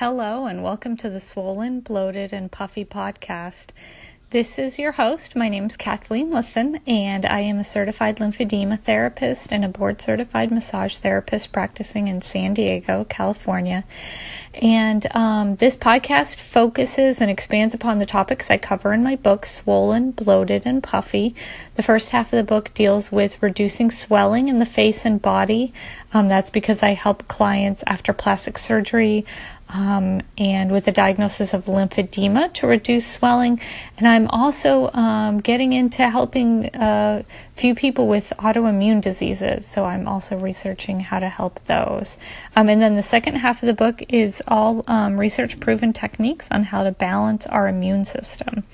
Hello, and welcome to the Swollen, Bloated, and Puffy podcast. This is your host. My name is Kathleen Lisson, and I am a certified lymphedema therapist and a board certified massage therapist practicing in San Diego, California. And um, this podcast focuses and expands upon the topics I cover in my book, Swollen, Bloated, and Puffy. The first half of the book deals with reducing swelling in the face and body. Um, that's because I help clients after plastic surgery um, and with a diagnosis of lymphedema to reduce swelling. And I'm also um, getting into helping a uh, few people with autoimmune diseases. So I'm also researching how to help those. Um, and then the second half of the book is all um, research proven techniques on how to balance our immune system.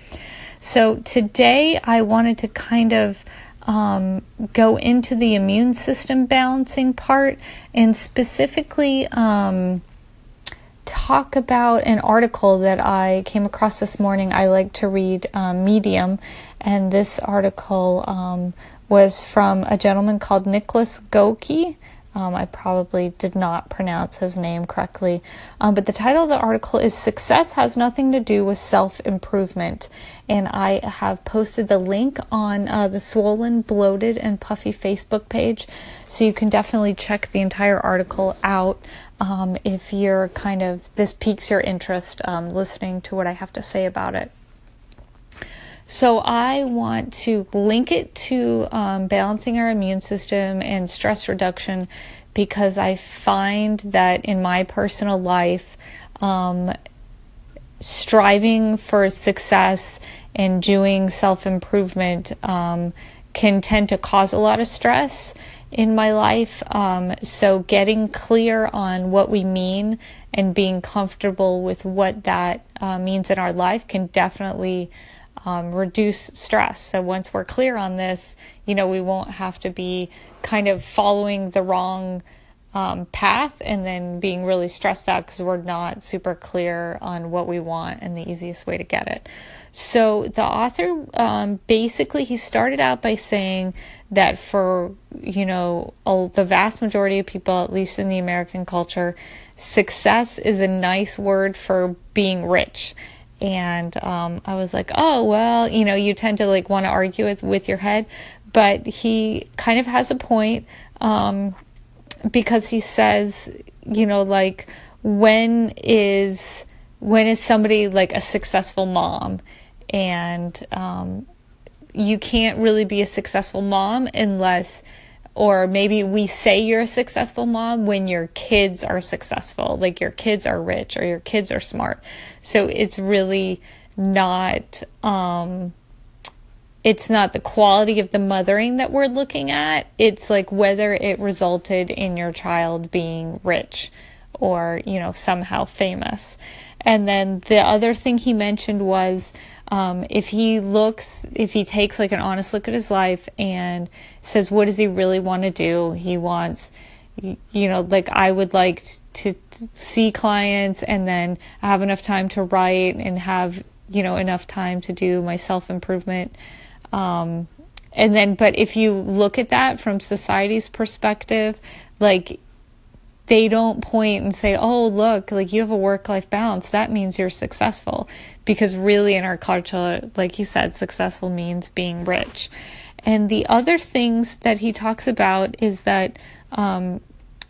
So today I wanted to kind of um, go into the immune system balancing part and specifically um, talk about an article that I came across this morning. I like to read um, Medium, and this article um, was from a gentleman called Nicholas Gocke. Um, I probably did not pronounce his name correctly. Um, but the title of the article is Success Has Nothing to Do with Self Improvement. And I have posted the link on uh, the Swollen, Bloated, and Puffy Facebook page. So you can definitely check the entire article out um, if you're kind of, this piques your interest um, listening to what I have to say about it. So I want to link it to um, balancing our immune system and stress reduction because I find that in my personal life, um, striving for success and doing self improvement um, can tend to cause a lot of stress in my life. Um, so, getting clear on what we mean and being comfortable with what that uh, means in our life can definitely um, reduce stress. So once we're clear on this, you know, we won't have to be kind of following the wrong um, path and then being really stressed out because we're not super clear on what we want and the easiest way to get it. So the author um, basically he started out by saying that for you know all, the vast majority of people, at least in the American culture, success is a nice word for being rich and um, I was like, oh well, you know, you tend to like want to argue with with your head, but he kind of has a point um, because he says, you know, like when is when is somebody like a successful mom, and um, you can't really be a successful mom unless or maybe we say you're a successful mom when your kids are successful, like your kids are rich or your kids are smart. So it's really not um it's not the quality of the mothering that we're looking at. It's like whether it resulted in your child being rich or, you know, somehow famous. And then the other thing he mentioned was um, if he looks, if he takes like an honest look at his life and says, what does he really want to do? He wants, you know, like I would like to see clients and then have enough time to write and have, you know, enough time to do my self improvement. Um, and then, but if you look at that from society's perspective, like they don't point and say, oh, look, like you have a work life balance. That means you're successful. Because really, in our culture, like he said, successful means being rich. And the other things that he talks about is that um,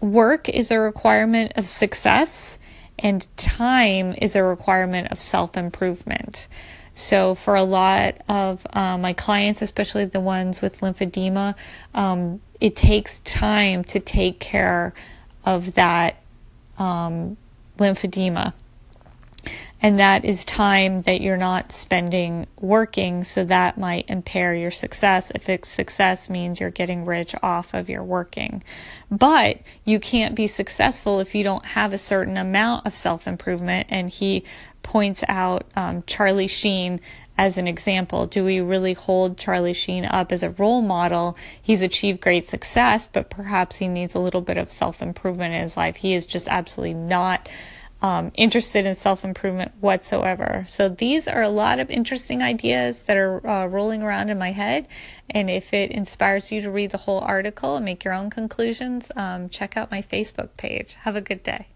work is a requirement of success, and time is a requirement of self improvement. So, for a lot of uh, my clients, especially the ones with lymphedema, um, it takes time to take care of that um, lymphedema. And that is time that you're not spending working, so that might impair your success if success means you're getting rich off of your working. But you can't be successful if you don't have a certain amount of self improvement. And he points out um, Charlie Sheen as an example. Do we really hold Charlie Sheen up as a role model? He's achieved great success, but perhaps he needs a little bit of self improvement in his life. He is just absolutely not um, interested in self improvement whatsoever. So these are a lot of interesting ideas that are uh, rolling around in my head. And if it inspires you to read the whole article and make your own conclusions, um, check out my Facebook page. Have a good day.